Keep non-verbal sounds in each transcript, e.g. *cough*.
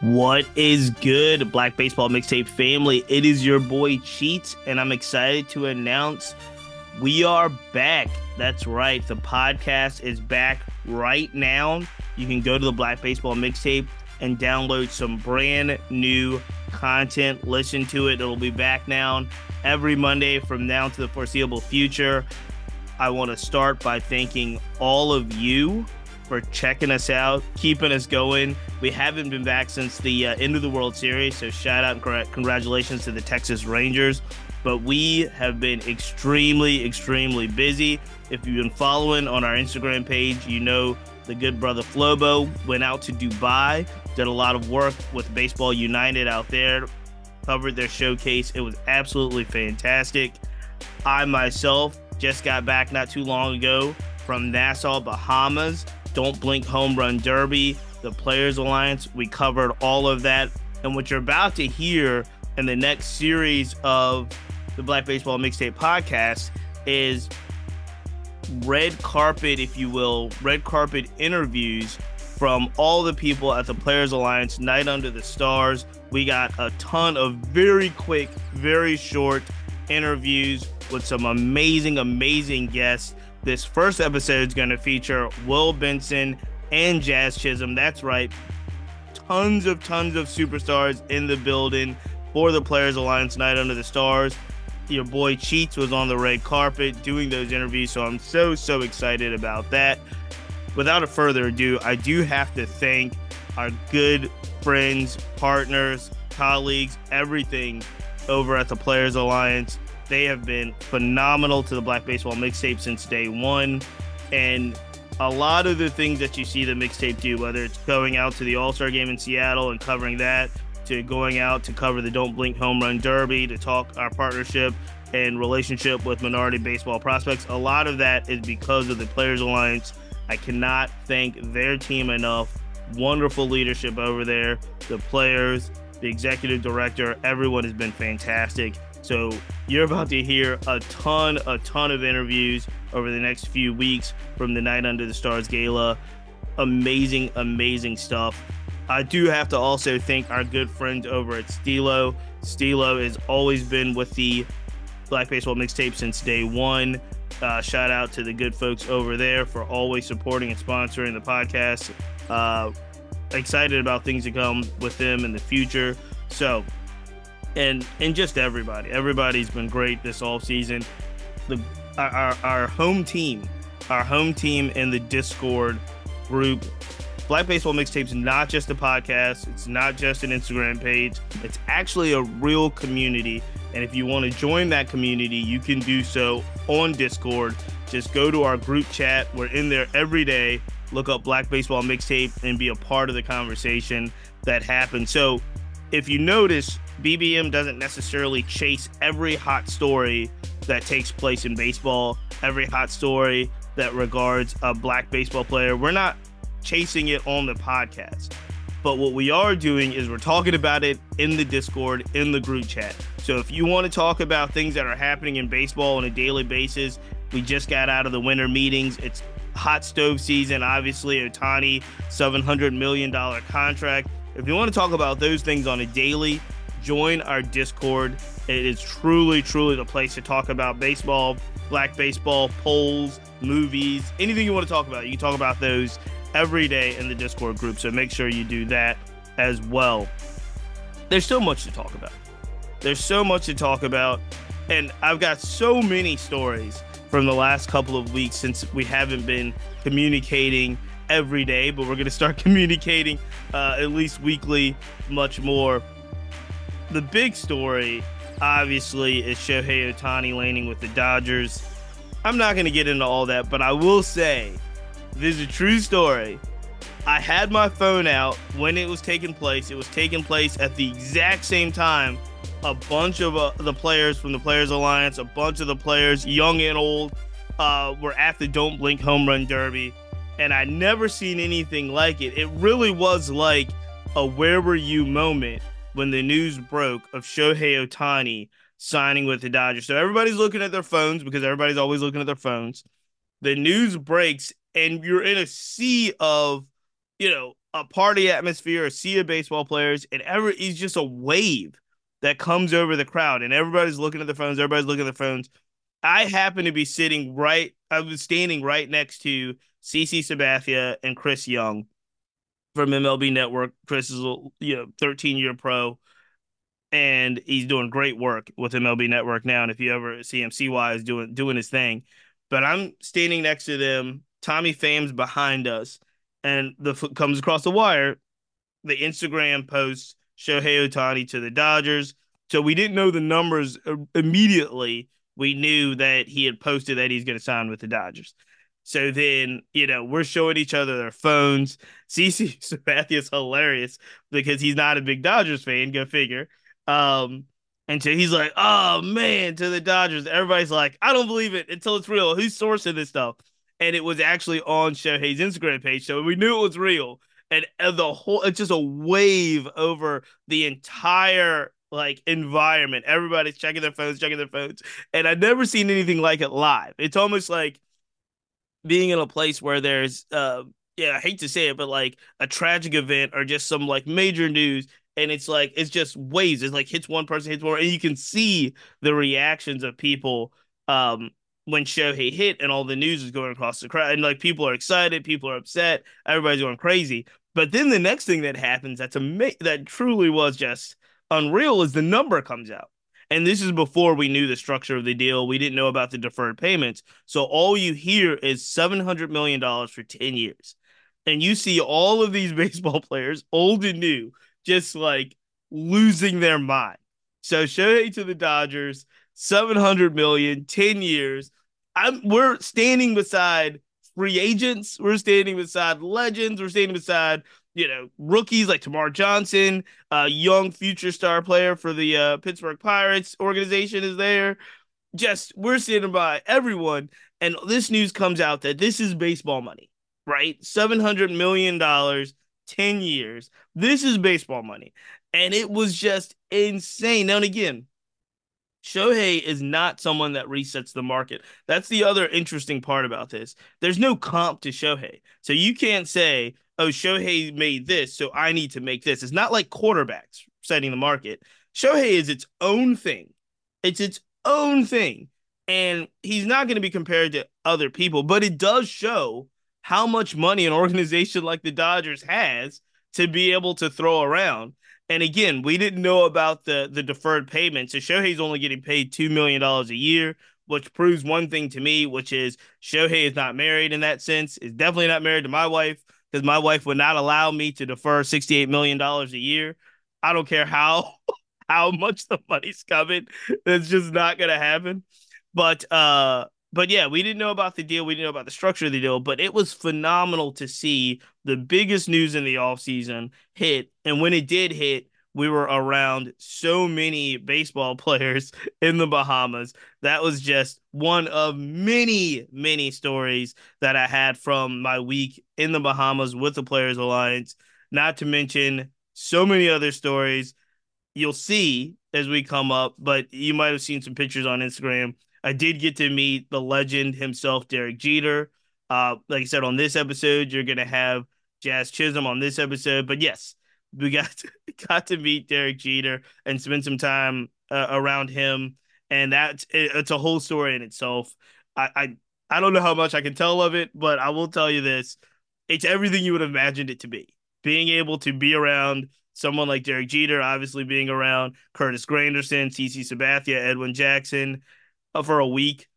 What is good, Black Baseball Mixtape family? It is your boy Cheats, and I'm excited to announce we are back. That's right, the podcast is back right now. You can go to the Black Baseball Mixtape and download some brand new content. Listen to it, it'll be back now every Monday from now to the foreseeable future. I want to start by thanking all of you for checking us out, keeping us going. We haven't been back since the uh, end of the World Series, so shout out and congratulations to the Texas Rangers. But we have been extremely, extremely busy. If you've been following on our Instagram page, you know the good brother Flobo went out to Dubai, did a lot of work with Baseball United out there, covered their showcase. It was absolutely fantastic. I myself just got back not too long ago from Nassau, Bahamas. Don't Blink Home Run Derby, the Players Alliance. We covered all of that. And what you're about to hear in the next series of the Black Baseball Mixtape podcast is red carpet, if you will, red carpet interviews from all the people at the Players Alliance Night Under the Stars. We got a ton of very quick, very short interviews with some amazing, amazing guests. This first episode is going to feature Will Benson and Jazz Chisholm. That's right. Tons of tons of superstars in the building for the Players Alliance Night Under the Stars. Your boy Cheats was on the red carpet doing those interviews, so I'm so so excited about that. Without a further ado, I do have to thank our good friends, partners, colleagues, everything over at the Players Alliance. They have been phenomenal to the Black Baseball mixtape since day one. And a lot of the things that you see the mixtape do, whether it's going out to the All Star game in Seattle and covering that, to going out to cover the Don't Blink Home Run Derby, to talk our partnership and relationship with minority baseball prospects, a lot of that is because of the Players Alliance. I cannot thank their team enough. Wonderful leadership over there, the players, the executive director, everyone has been fantastic. So you're about to hear a ton, a ton of interviews over the next few weeks from the Night Under the Stars Gala. Amazing, amazing stuff. I do have to also thank our good friends over at Steelo. Steelo has always been with the Black Baseball Mixtape since day one. Uh, shout out to the good folks over there for always supporting and sponsoring the podcast. Uh, excited about things to come with them in the future. So and and just everybody. Everybody's been great this all season. The our, our home team, our home team in the Discord group. Black Baseball Mixtapes is not just a podcast. It's not just an Instagram page. It's actually a real community. And if you want to join that community, you can do so on Discord. Just go to our group chat. We're in there every day. Look up Black Baseball Mixtape and be a part of the conversation that happens. So if you notice, BBM doesn't necessarily chase every hot story that takes place in baseball, every hot story that regards a black baseball player. We're not chasing it on the podcast. But what we are doing is we're talking about it in the Discord, in the group chat. So if you want to talk about things that are happening in baseball on a daily basis, we just got out of the winter meetings. It's hot stove season. Obviously, Ohtani, $700 million contract. If you want to talk about those things on a daily, join our Discord. It is truly, truly the place to talk about baseball, black baseball, polls, movies, anything you want to talk about. You can talk about those every day in the Discord group. So make sure you do that as well. There's so much to talk about. There's so much to talk about. And I've got so many stories from the last couple of weeks since we haven't been communicating every day, but we're going to start *laughs* communicating uh, at least weekly much more the big story, obviously, is Shohei Ohtani landing with the Dodgers. I'm not going to get into all that, but I will say this is a true story. I had my phone out when it was taking place. It was taking place at the exact same time. A bunch of uh, the players from the Players Alliance, a bunch of the players, young and old, uh, were at the Don't Blink Home Run Derby. And I'd never seen anything like it. It really was like a where were you moment when the news broke of Shohei Ohtani signing with the Dodgers. So everybody's looking at their phones because everybody's always looking at their phones. The news breaks, and you're in a sea of you know, a party atmosphere, a sea of baseball players, and ever is just a wave that comes over the crowd, and everybody's looking at the phones. Everybody's looking at the phones. I happen to be sitting right. I was standing right next to CC Sabathia and Chris Young from MLB Network. Chris is a you know 13 year pro, and he's doing great work with MLB Network now. And if you ever see him, CY is doing doing his thing. But I'm standing next to them. Tommy Fame's behind us, and the comes across the wire. The Instagram post Shohei Ohtani to the Dodgers. So we didn't know the numbers uh, immediately. We knew that he had posted that he's going to sign with the Dodgers. So then, you know, we're showing each other their phones. *laughs* CC Sabathia is hilarious because he's not a big Dodgers fan. Go figure. Um, and so he's like, "Oh man, to the Dodgers." Everybody's like, "I don't believe it until it's real." Who's sourcing this stuff? And it was actually on Shohei's Instagram page, so we knew it was real. And, and the whole, it's just a wave over the entire like environment. Everybody's checking their phones, checking their phones, and I've never seen anything like it live. It's almost like being in a place where there's uh yeah, I hate to say it, but like a tragic event or just some like major news, and it's like it's just waves. It's like hits one person, hits one, and you can see the reactions of people um when Shohei hit and all the news is going across the crowd, and like people are excited, people are upset, everybody's going crazy. But then the next thing that happens that's ama- that truly was just unreal is the number comes out. And this is before we knew the structure of the deal. We didn't know about the deferred payments. So all you hear is $700 million for 10 years. And you see all of these *laughs* baseball players, old and new, just like losing their mind. So Shohei to the Dodgers, 700 million, 10 years. I'm we're standing beside free agents, we're standing beside legends, we're standing beside you know rookies like Termarr Johnson, a young future star player for the uh, Pittsburgh Pirates organization is there. Just we're standing by everyone, and this news comes out that this is baseball money, right? Seven hundred million dollars, ten years. This is baseball money, and it was just insane. Now and again, Shohei is not someone that resets the market. That's the other interesting part about this. There's no comp to Shohei. So you can't say, oh, Shohei made this, so I need to make this. It's not like quarterbacks setting the market. Shohei is its own thing. It's its own thing. And he's not going to be compared to other people, but it does show how much money an organization like the Dodgers has to be able to throw around. And again, we didn't know about the the deferred payment. So Shohei's only getting paid two million dollars a year, which proves one thing to me, which is Shohei is not married in that sense. Is definitely not married to my wife because my wife would not allow me to defer $68 million a year. I don't care how *laughs* how much the money's coming. It's just not gonna happen. But uh but yeah, we didn't know about the deal. We didn't know about the structure of the deal, but it was phenomenal to see the biggest news in the offseason hit. And when it did hit, we were around so many baseball *laughs* players in the Bahamas. That was just one of many, many stories that I had from my week in the Bahamas with the Players Alliance, not to mention so many other stories you'll see as we come up, but you might have seen some pictures on Instagram. I did get to meet the legend himself, Derek Jeter. Uh, like I said, on this episode, you're going to have Jazz Chisholm on this episode. But yes, we got to, *laughs* got to meet Derek Jeter and spend some time uh, around him, and that's it, it's a whole story in itself. I, I I don't know how much I can tell of it, but I will tell you this: it's everything you would have imagined it to be. Being able to be around someone like Derek Jeter, obviously being around Curtis Granderson, CC Sabathia, Edwin Jackson uh, for a week,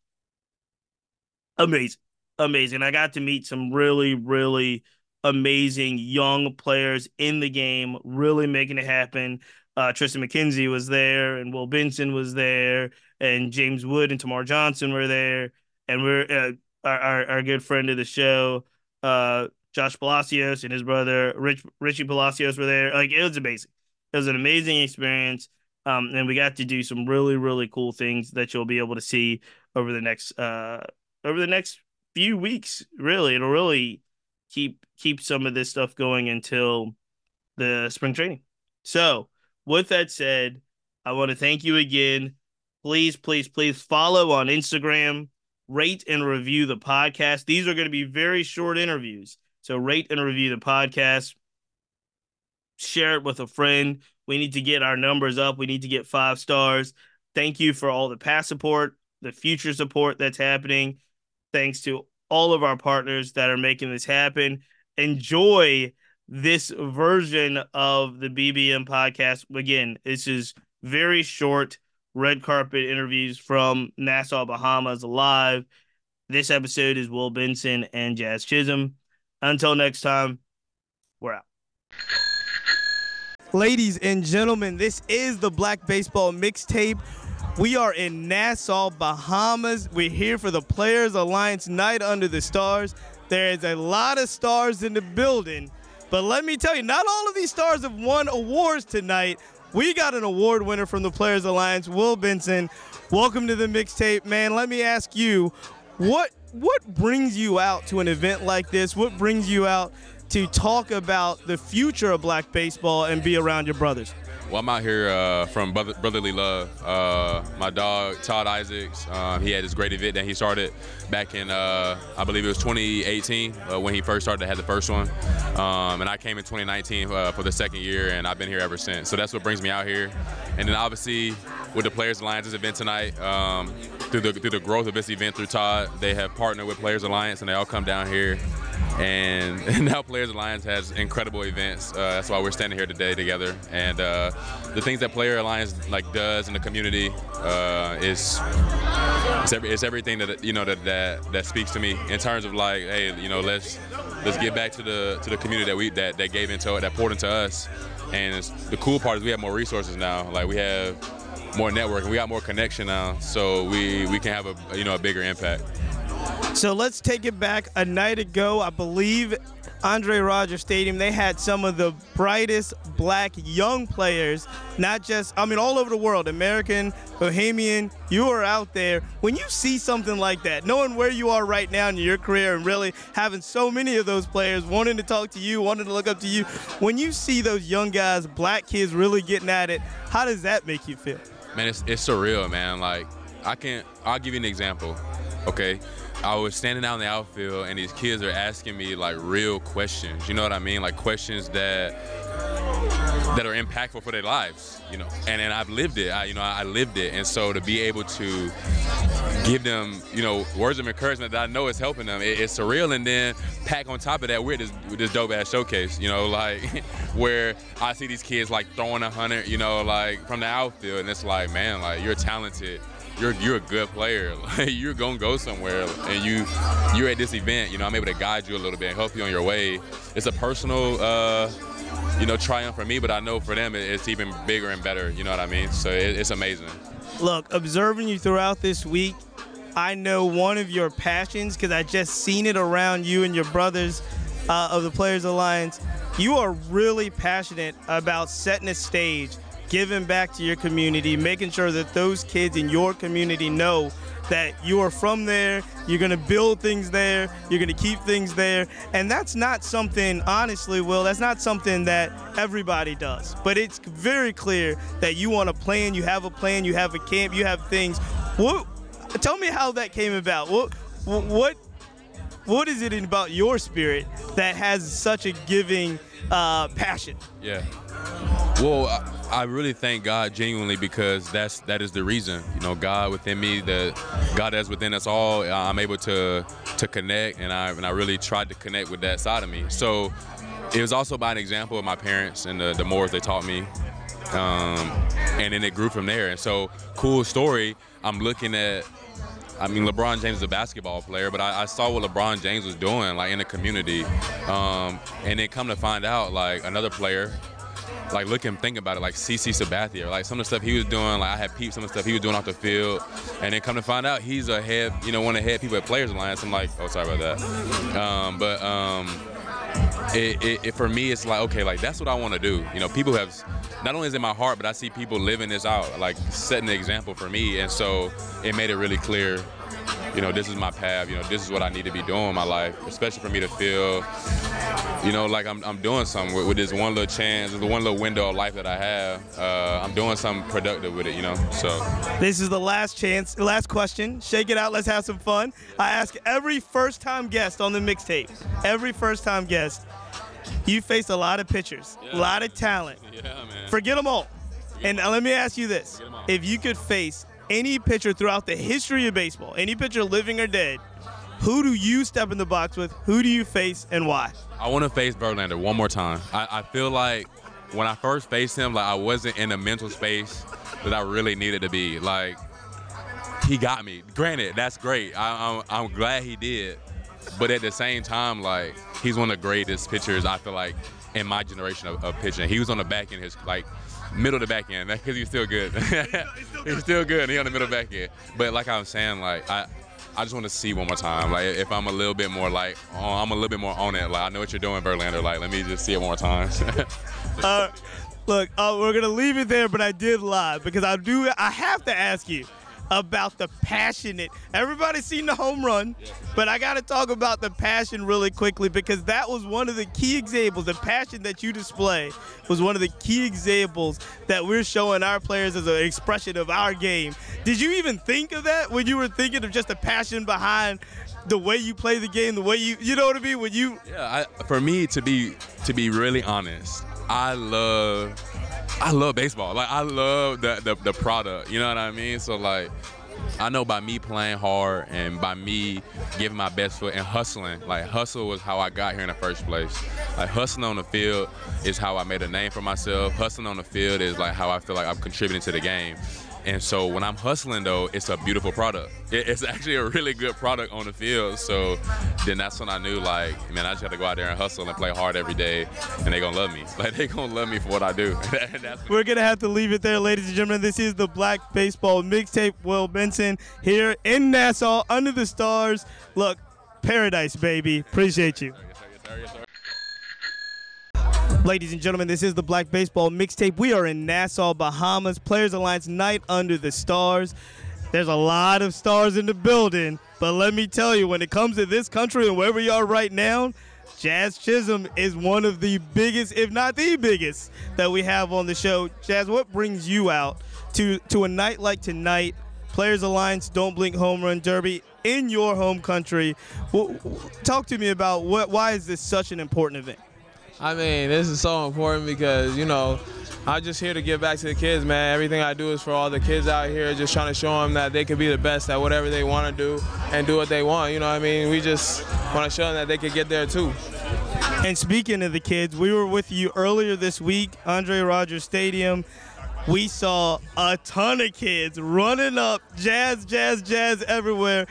amazing, amazing. I got to meet some really, really amazing young players in the game, really making it happen. Uh, Triston McKenzie was there, and Will Benson was there, and James Wood and Termarr Johnson were there, and we're uh, our, our, our good friend of the show, uh, Josh Palacios and his brother Rich Richie Palacios were there. Like it was amazing. It was an amazing experience. Um, and we got to do some really really cool things that you'll be able to see over the next uh over the next few weeks. Really, it'll really keep keep some of this stuff going until the spring training. So, with that said, I want to thank you again. Please, please, please follow on Instagram, rate and review the podcast. These are going to be very short interviews. So rate and review the podcast. Share it with a friend. We need to get our numbers up. We need to get five stars. Thank you for all the past support, the future support that's happening. Thanks to all of our partners that are making this happen. Enjoy this version of the BBM podcast. Again, this is very short red carpet interviews from Nassau, Bahamas live. This episode is Will Benson and Jazz Chisholm. Until next time, we're out. Ladies and gentlemen, this is the Black Baseball Mixtape. We are in Nassau, Bahamas. We're here for the Players Alliance Night Under the Stars. There is a lot of stars in the building, but let me tell you, not all of these stars have won awards tonight. We got an award winner from the Players Alliance, Will Benson. Welcome to the mixtape, man. Let me ask you, what what brings you out to an event like this? What brings you out to talk about the future of black baseball and be around your brothers? Well, I'm out here uh, from Brotherly Love. Uh, my dog, Todd Isaacs, um, he had this great event that he started back in, uh, I believe it was 2018 uh, when he first started, to had the first one. Um, and I came in 2019 uh, for the second year, and I've been here ever since. So that's what brings me out here. And then obviously, with the Players Alliance event tonight, um, through, the, through the growth of this event through Todd, they have partnered with Players Alliance, and they all come down here *laughs* and now Players Alliance has incredible events. Uh, that's why we're standing here today together. And uh, the things that Player Alliance like does in the community uh, is it's, every, it's, everything that you know that, that that speaks to me in terms of like, hey, you know, let's let's get back to the to the community that we that, that gave into it, that poured into us. And the cool part is we have more resources now. Like we have more networking, we got more connection now, so we we can have a you know a bigger impact. So let's take it back a night ago. I believe Andre Rodgers Stadium, they had some of the brightest black young players, not just, I mean, all over the world, American, Bahamian, you are out there. When you see something like that, knowing where you are right now in your career and really having so many of those players wanting to talk to you, wanting to look up to you, when you see those young guys, black kids really getting at it, how does that make you feel? Man, it's, it's surreal, man. Like, I can, I'll give you an example, okay? I was standing out in the outfield and these kids are asking me like real questions. You know what I mean? Like questions that that are impactful for their lives, you know. And and I've lived it. I you know I lived it. And so to be able to give them you know words of encouragement that I know is helping them, it, it's surreal. And then pack on top of that, we're this this dope ass showcase, you know, *laughs* like where I see these kids like throwing a hundred, you know, like from the outfield, and it's like man, like you're talented you're you're a good player. *laughs* Like you're gonna go somewhere, and you you're at this event. You know, I'm able to guide you a little bit and help you on your way. It's a personal, uh, you know, triumph for me, but I know for them it's even bigger and better. You know what I mean? So it, it's amazing. Look, observing you throughout this week, I know one of your passions because I just seen it around you and your brothers uh, of the Players Alliance. You are really passionate about setting a stage giving back to your community, making sure that those kids in your community know that you are from there, you're to build things there, you're to keep things there. And that's not something, honestly, Will, that's not something that everybody does. But it's very clear that you want a plan, you have a plan, you have a camp, you have things. What, tell me how that came about. What, what, what is it about your spirit that has such a giving uh, passion? Yeah. Well, I really thank God genuinely because that's that is the reason. You know, God within me, the God that's within us all. I'm able to to connect, and I and I really tried to connect with that side of me. So it was also by an example of my parents and the the mores they taught me, um, and then it grew from there. And so, cool story. I'm looking at I mean, LeBron James is a basketball player, but I, I, saw what LeBron James was doing, like in the community, um, and then come to find out, like another player like look and think about it, like CC Sabathia, like some of the stuff he was doing, like I had peeped some of the stuff he was doing off the field, and then come to find out he's a head, you know, one of the head people at Players Alliance. I'm like, oh, sorry about that. Um, but um, it, it, it, for me, it's like okay, like that's what I want to do. You know, people have not only is it my heart, but I see people living this out, like setting the example for me. And so it made it really clear, you know, this is my path. You know, this is what I need to be doing in my life, especially for me to feel, you know, like I'm, I'm doing something with, with this one little chance, the one little window of life that I have. Uh, I'm doing something productive with it, you know. So this is the last chance, last question. Shake it out. Let's have some fun. I ask every first-time guest on the mixtape, every first-time guest. You faced a lot of pitchers, yeah. a lot of talent. *laughs* Yeah, man. Forget them all. Forget and them. let me ask you this: If you could face any pitcher throughout the history of baseball, any pitcher living or dead, who do you step in the box with? Who do you face and why? I want to face Verlander one more time. I, I, feel like when I first faced him, like I wasn't in a mental space that I really needed to be. Like he got me. Granted, that's great. I, I'm, I'm glad he did. But at the same time, like he's one of the greatest pitchers I feel like in my generation of, of pitching. He was on the back end, his like middle to back end because he's still good. he's still *laughs* good. He's on the middle back end. But like I'm saying, like I. I just want to see one more time. Like if I'm a little bit more like, oh, I'm a little bit more on it. Like I know what you're doing, Verlander. Like let me just see it one more time. *laughs* uh, look, uh, we're gonna leave it there, but I did lie because I do. I have to ask you about the passionate. Everybody's seen the home run, but I got to talk about the passion really quickly because that was one of the key examples. The passion that you display was one of the key examples that we're showing our players as an expression of our game. Did you even think of that when you were thinking of just the passion behind the way you play the game, the way you, you know what I mean? When you, yeah, I, for me to be to be really honest, I love I love baseball. Like I love the, the, the product. You know what I mean? So like I know by me playing hard and by me giving my best foot and hustling, like hustle was how I got here in the first place. Like hustling on the field is how I made a name for myself. Hustling on the field is like how I feel like I'm contributing to the game. And so when I'm hustling though, it's a beautiful product. It's actually a really good product on the field. So then that's when I knew like, man, I just got to go out there and hustle and play hard every day, and they gonna love me. *laughs* Like they gonna love me for what I do. *laughs* We're gonna have to leave it there, ladies and gentlemen. This is the Black Baseball Mixtape. Will Benson here in Nassau, under the stars. Look, paradise, baby. Appreciate you. Ladies and gentlemen, this is the Black Baseball Mixtape. We are in Nassau, Bahamas. Players Alliance Night Under the Stars. There's a lot of stars in the building, but let me tell you, when it comes to this country and where we are right now, Jazz Chisholm is one of the biggest, if not the biggest, that we have on the show. Jazz, what brings you out to, to a night like tonight? Players Alliance Don't Blink Home Run Derby in your home country. Well, talk to me about what, why is this such an important event? I mean, this is so important because, you know, I'm just here to give back to the kids, man. Everything I do is for all the kids out here, just trying to show them that they can be the best at whatever they want to do and do what they want. You know what I mean? We just want to show them that they can get there too. And speaking of the kids, we were with you earlier this week, Andre Rodgers Stadium. We saw a ton of kids running up, jazz, jazz, jazz everywhere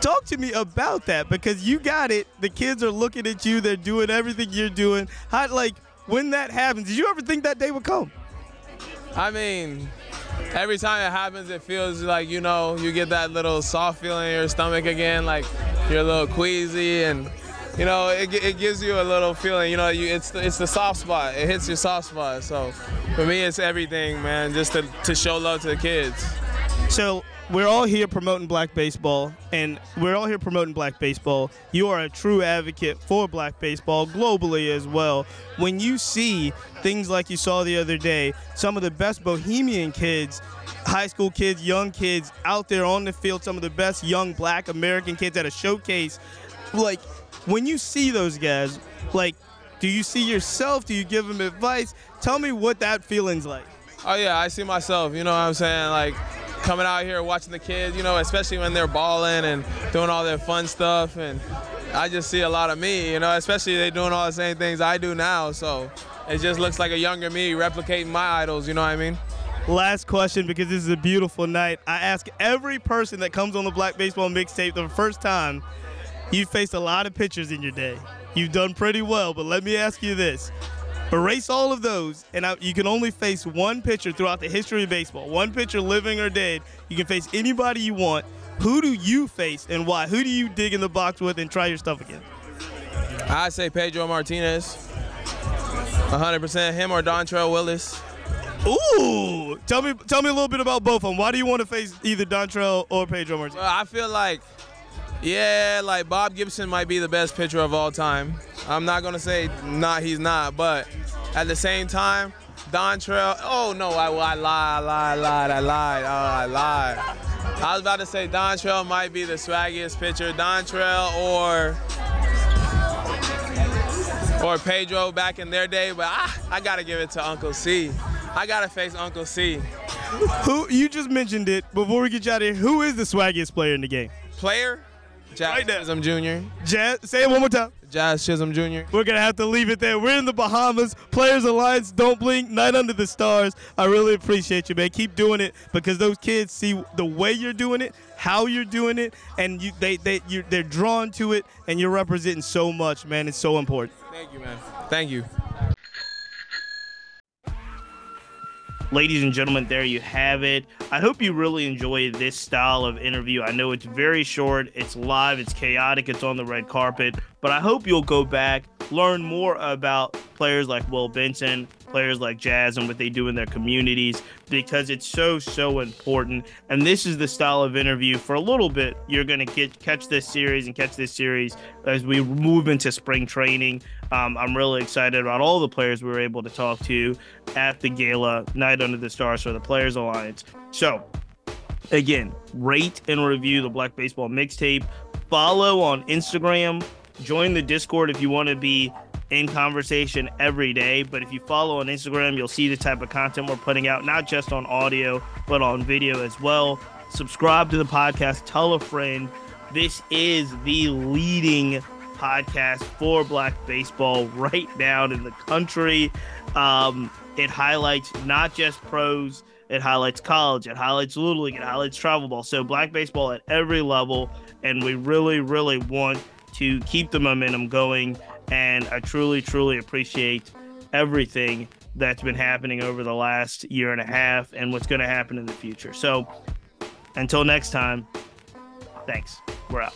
talk to me about that because you got it. The kids are looking at you. They're doing everything you're doing. How like when that happens? Did you ever think that day would come? I mean, every time it happens, it feels like you know you get that little soft feeling in your stomach again, like you're a little queasy and. You know, it, it gives you a little feeling. You know, you, it's the, it's the soft spot. It hits your soft spot. So, for me, it's everything, man. Just to, to show love to the kids. So we're all here promoting black baseball, and we're all here promoting black baseball. You are a true advocate for black baseball globally as well. When you see things like you saw the other day, some of the best Bahamian kids, high school kids, young kids out there on the field, some of the best young black American kids at a showcase, like when you see those guys, like, do you see yourself? Do you give them advice? Tell me what that feeling's like. Oh yeah, I see myself. You know what I'm saying? Like coming out here watching the kids, you know, especially when they're balling and doing all their fun stuff. And I just see a lot of me, you know, especially they doing all the same things I do now. So it just looks like a younger me replicating my idols, you know what I mean? Last question because this is a beautiful night. I ask every person that comes on the Black Baseball mixtape the first time, you've faced a lot of pitchers in your day. You've done pretty well, but let me ask you this. Erase all of those, and you can only face one pitcher throughout the history of baseball. One pitcher, living or dead. You can face anybody you want. Who do you face and why? Who do you dig in the box with and try your stuff again? I say Pedro Martinez. 100% him or Dontrelle Willis. Ooh, tell me, tell me a little bit about both of them. Why do you want to face either Dontrelle or Pedro Martinez? Well, I feel like, yeah, like Bob Gibson might be the best pitcher of all time. I'm not gonna say not, he's not, but at the same time, Dontrelle. Oh no, I, I lied, I lied, I lied, I lied, oh, I lied. I was about to say Dontrelle might be the swaggiest pitcher, Dontrelle or or Pedro back in their day, but I, I gotta give it to Uncle C. I gotta face Uncle C. Who you just mentioned it before we get you out of here? Who is the swaggiest player in the game? Player, Jazz Right now. Chisholm Jr. Jazz, say it one more time. Jazz Chisholm Jr. We're gonna have to leave it there. We're in the Bahamas. Players Alliance, don't blink, night under the stars. I really appreciate you, man. Keep doing it because those kids see the way you're doing it, how you're doing it, and you they they you they're drawn to it, and you're representing so much, man. It's so important. Thank you, man. Thank you. Ladies and gentlemen, there you have it. I hope you really enjoy this style of interview. I know it's very short, it's live, it's chaotic, it's on the red carpet, but I hope you'll go back, learn more about players like Will Benson, players like Jazz, and what they do in their communities because it's so, so important. And this is the style of interview for a little bit. You're going to get catch this series and catch this series as we move into spring training. Um, I'm really excited about all the players we were able to talk to at the gala night under the stars for the Players Alliance. So, again, rate and review the Black Baseball mixtape. Follow on Instagram. Join the Discord if you want to be in conversation every day. But if you follow on Instagram, you'll see the type of content we're putting out, not just on audio, but on video as well. Subscribe to the podcast, tell a friend. This is the leading podcast for black baseball right now in the country. Um, it highlights not just pros, it highlights college, it highlights little league, it highlights travel ball. So black baseball at every level, and we really, really want to keep the momentum going. And I truly, truly appreciate everything that's been happening over the last year and a half and what's going to happen in the future. So until next time, thanks. We're out.